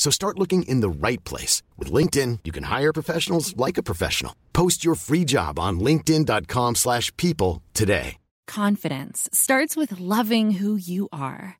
So start looking in the right place. With LinkedIn, you can hire professionals like a professional. Post your free job on linkedin.com slash people today. Confidence starts with loving who you are.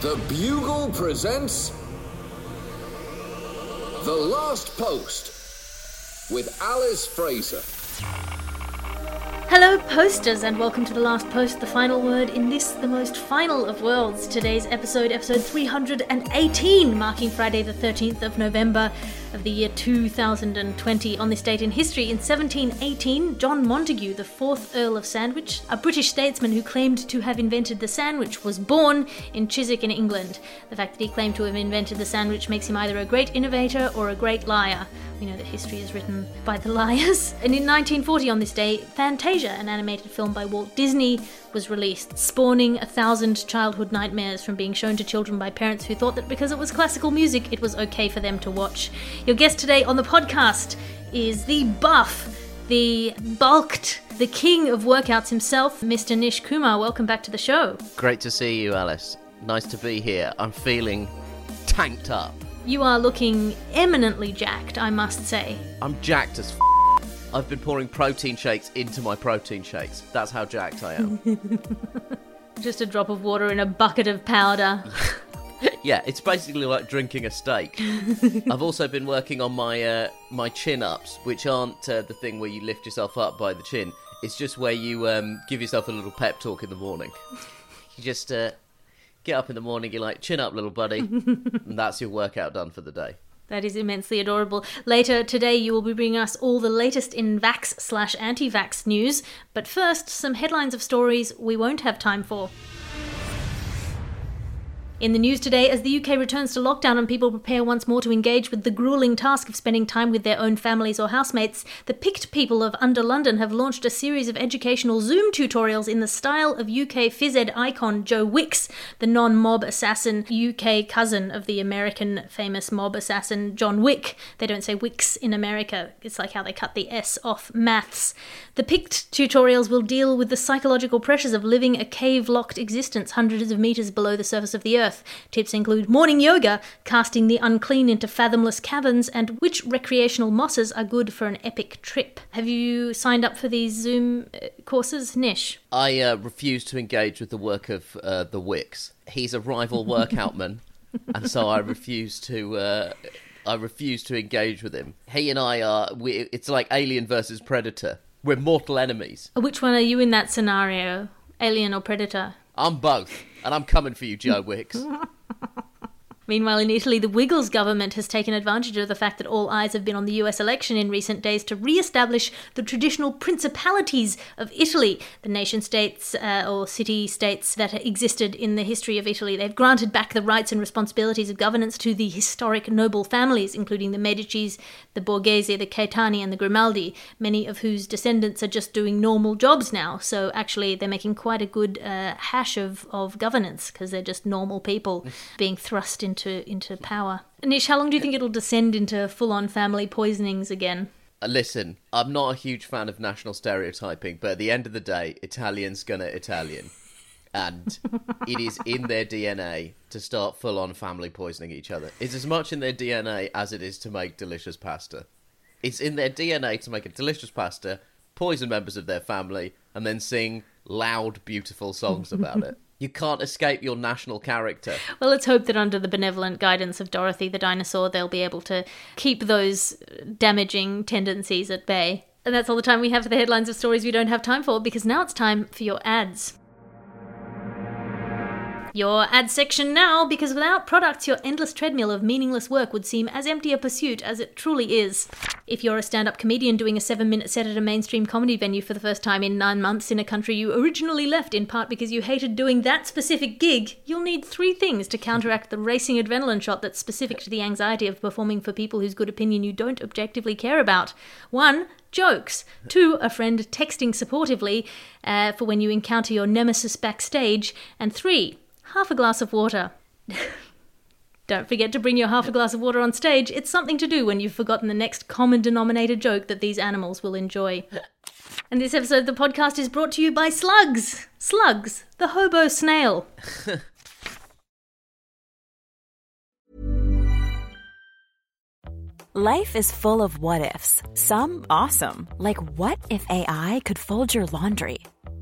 The Bugle presents The Last Post with Alice Fraser. Hello, posters, and welcome to the last post, the final word in this, the most final of worlds. Today's episode, episode 318, marking Friday, the 13th of November of the year 2020. On this date in history, in 1718, John Montagu, the fourth Earl of Sandwich, a British statesman who claimed to have invented the sandwich, was born in Chiswick in England. The fact that he claimed to have invented the sandwich makes him either a great innovator or a great liar. We know that history is written by the liars. And in 1940, on this day, Fantasia, an animated film by Walt Disney, was released, spawning a thousand childhood nightmares from being shown to children by parents who thought that because it was classical music, it was okay for them to watch. Your guest today on the podcast is the buff, the bulked, the king of workouts himself, Mr. Nish Kumar. Welcome back to the show. Great to see you, Alice. Nice to be here. I'm feeling tanked up. You are looking eminently jacked, I must say. I'm jacked as f- I've been pouring protein shakes into my protein shakes. That's how jacked I am. Just a drop of water in a bucket of powder. yeah, it's basically like drinking a steak. I've also been working on my uh, my chin ups, which aren't uh, the thing where you lift yourself up by the chin. It's just where you um, give yourself a little pep talk in the morning. You just uh, get up in the morning, you're like, chin up, little buddy. and that's your workout done for the day. That is immensely adorable. Later today, you will be bringing us all the latest in vax slash anti vax news. But first, some headlines of stories we won't have time for. In the news today, as the UK returns to lockdown and people prepare once more to engage with the grueling task of spending time with their own families or housemates, the picked people of Under London have launched a series of educational Zoom tutorials in the style of UK phys ed icon Joe Wicks, the non mob assassin UK cousin of the American famous mob assassin John Wick. They don't say Wicks in America, it's like how they cut the S off maths. The picked tutorials will deal with the psychological pressures of living a cave locked existence hundreds of meters below the surface of the earth. Tips include morning yoga, casting the unclean into fathomless caverns, and which recreational mosses are good for an epic trip. Have you signed up for these Zoom uh, courses, Nish? I uh, refuse to engage with the work of uh, the Wicks. He's a rival workoutman, and so I refuse to. Uh, I refuse to engage with him. He and I are. We, it's like Alien versus Predator. We're mortal enemies. Which one are you in that scenario? Alien or Predator? I'm both, and I'm coming for you, Joe Wicks. Meanwhile, in Italy, the Wiggles government has taken advantage of the fact that all eyes have been on the US election in recent days to re establish the traditional principalities of Italy, the nation states uh, or city states that existed in the history of Italy. They've granted back the rights and responsibilities of governance to the historic noble families, including the Medicis, the Borghese, the Caetani, and the Grimaldi, many of whose descendants are just doing normal jobs now. So actually, they're making quite a good uh, hash of, of governance because they're just normal people being thrust into, into power. Nish, how long do you think it'll descend into full on family poisonings again? Uh, Listen, I'm not a huge fan of national stereotyping, but at the end of the day, Italians gonna Italian. And it is in their DNA to start full on family poisoning each other. It's as much in their DNA as it is to make delicious pasta. It's in their DNA to make a delicious pasta, poison members of their family, and then sing loud, beautiful songs about it. You can't escape your national character. Well, let's hope that under the benevolent guidance of Dorothy the dinosaur, they'll be able to keep those damaging tendencies at bay. And that's all the time we have for the headlines of stories we don't have time for, because now it's time for your ads. Your ad section now, because without products, your endless treadmill of meaningless work would seem as empty a pursuit as it truly is. If you're a stand up comedian doing a seven minute set at a mainstream comedy venue for the first time in nine months in a country you originally left in part because you hated doing that specific gig, you'll need three things to counteract the racing adrenaline shot that's specific to the anxiety of performing for people whose good opinion you don't objectively care about. One, jokes. Two, a friend texting supportively uh, for when you encounter your nemesis backstage. And three, half a glass of water. Don't forget to bring your half a glass of water on stage. It's something to do when you've forgotten the next common denominator joke that these animals will enjoy. And this episode of the podcast is brought to you by Slugs. Slugs, the hobo snail. Life is full of what ifs. Some awesome, like what if AI could fold your laundry?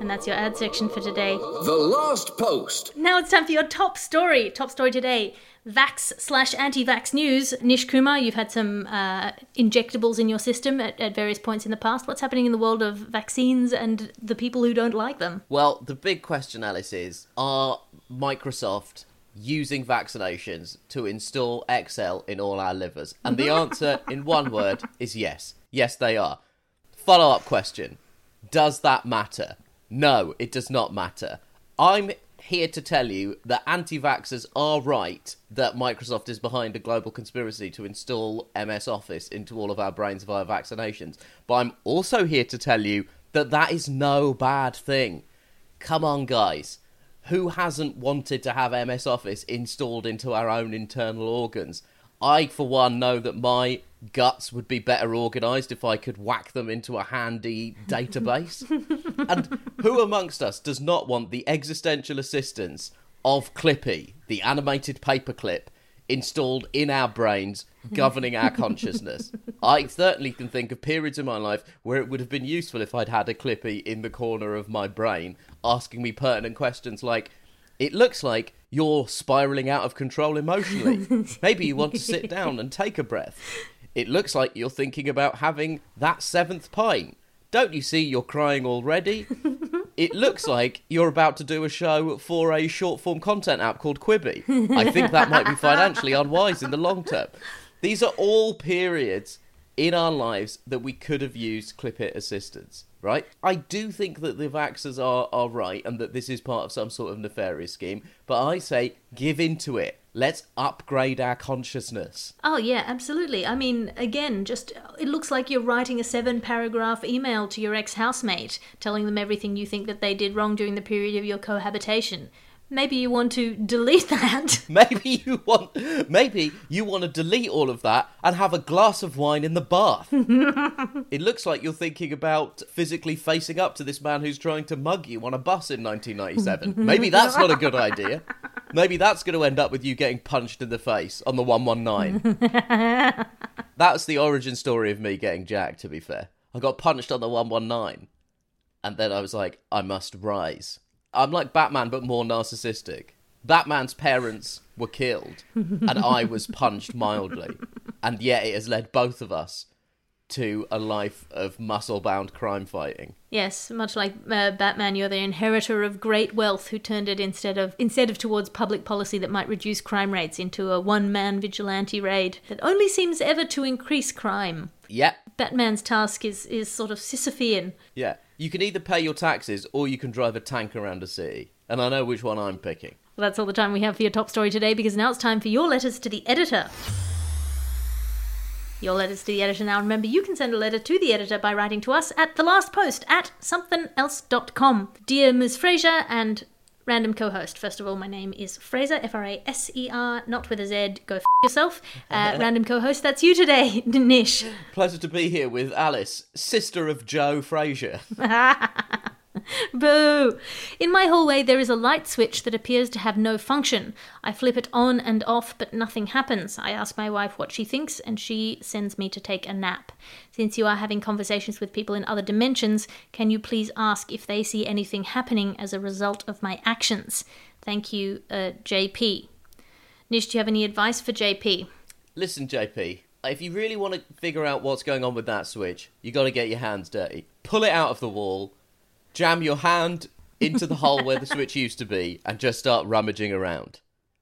And that's your ad section for today. The last post. Now it's time for your top story. Top story today Vax slash anti vax news. Nish Kumar, you've had some uh, injectables in your system at, at various points in the past. What's happening in the world of vaccines and the people who don't like them? Well, the big question, Alice, is are Microsoft using vaccinations to install Excel in all our livers? And the answer, in one word, is yes. Yes, they are. Follow up question Does that matter? No, it does not matter. I'm here to tell you that anti vaxxers are right that Microsoft is behind a global conspiracy to install MS Office into all of our brains via vaccinations. But I'm also here to tell you that that is no bad thing. Come on, guys. Who hasn't wanted to have MS Office installed into our own internal organs? I, for one, know that my guts would be better organised if I could whack them into a handy database. and who amongst us does not want the existential assistance of Clippy, the animated paperclip, installed in our brains, governing our consciousness? I certainly can think of periods in my life where it would have been useful if I'd had a Clippy in the corner of my brain asking me pertinent questions like, it looks like you're spiraling out of control emotionally. Maybe you want to sit down and take a breath. It looks like you're thinking about having that seventh pint. Don't you see you're crying already? It looks like you're about to do a show for a short form content app called Quibi. I think that might be financially unwise in the long term. These are all periods in our lives that we could have used Clippit assistance, right? I do think that the vaxxers are, are right and that this is part of some sort of nefarious scheme, but I say give in to it. Let's upgrade our consciousness. Oh, yeah, absolutely. I mean, again, just it looks like you're writing a seven paragraph email to your ex housemate, telling them everything you think that they did wrong during the period of your cohabitation. Maybe you want to delete that. Maybe you want maybe you want to delete all of that and have a glass of wine in the bath. it looks like you're thinking about physically facing up to this man who's trying to mug you on a bus in 1997. Maybe that's not a good idea. Maybe that's going to end up with you getting punched in the face on the 119. that's the origin story of me getting jacked to be fair. I got punched on the 119 and then I was like I must rise. I'm like Batman, but more narcissistic. Batman's parents were killed, and I was punched mildly, and yet it has led both of us to a life of muscle-bound crime fighting. Yes, much like uh, Batman, you're the inheritor of great wealth who turned it instead of instead of towards public policy that might reduce crime rates into a one-man vigilante raid that only seems ever to increase crime. Yep, Batman's task is is sort of Sisyphean. yeah. You can either pay your taxes or you can drive a tank around a city, and I know which one I'm picking. Well, that's all the time we have for your top story today because now it's time for your letters to the editor. Your letters to the editor now. Remember, you can send a letter to the editor by writing to us at the last post at somethingelse.com. Dear Ms. Fraser and random co-host. First of all, my name is Fraser, F-R-A-S-E-R, not with a Z. Go f- yourself. Uh, random co-host, that's you today, Nish. Pleasure to be here with Alice, sister of Joe Frazier. Boo! In my hallway, there is a light switch that appears to have no function. I flip it on and off, but nothing happens. I ask my wife what she thinks, and she sends me to take a nap. Since you are having conversations with people in other dimensions, can you please ask if they see anything happening as a result of my actions? Thank you, uh, JP. Nish, do you have any advice for JP? Listen, JP, if you really want to figure out what's going on with that switch, you got to get your hands dirty. Pull it out of the wall, jam your hand into the hole where the switch used to be, and just start rummaging around.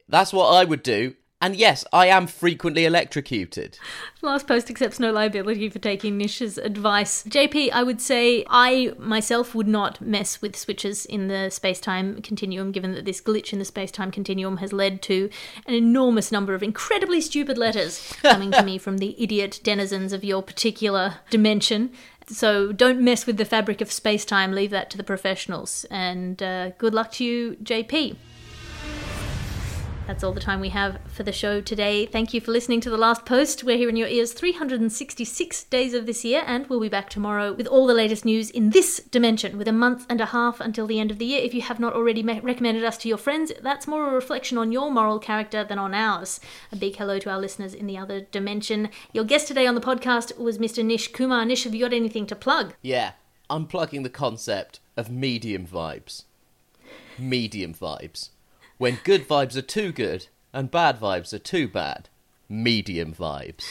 That's what I would do. And yes, I am frequently electrocuted. Last post accepts no liability for taking Nish's advice. JP, I would say I myself would not mess with switches in the space time continuum, given that this glitch in the space time continuum has led to an enormous number of incredibly stupid letters coming to me from the idiot denizens of your particular dimension. So don't mess with the fabric of space time, leave that to the professionals. And uh, good luck to you, JP. That's all the time we have for the show today. Thank you for listening to The Last Post. We're here in your ears 366 days of this year, and we'll be back tomorrow with all the latest news in this dimension, with a month and a half until the end of the year. If you have not already me- recommended us to your friends, that's more a reflection on your moral character than on ours. A big hello to our listeners in the other dimension. Your guest today on the podcast was Mr. Nish Kumar. Nish, have you got anything to plug? Yeah, I'm plugging the concept of medium vibes. Medium vibes. When good vibes are too good and bad vibes are too bad. Medium vibes.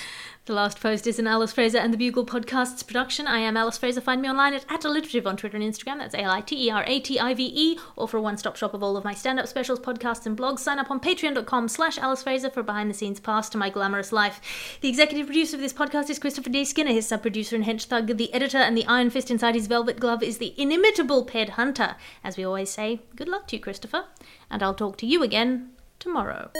The Last Post is an Alice Fraser and the Bugle podcasts production. I am Alice Fraser. Find me online at, at Aliterative on Twitter and Instagram. That's A L I T E R A T I V E. Or for a one stop shop of all of my stand up specials, podcasts, and blogs, sign up on patreon.com slash Alice Fraser for behind the scenes pass to my glamorous life. The executive producer of this podcast is Christopher D. Skinner. His sub producer and hench thug, the editor, and the iron fist inside his velvet glove is the inimitable Ped Hunter. As we always say, good luck to you, Christopher. And I'll talk to you again tomorrow.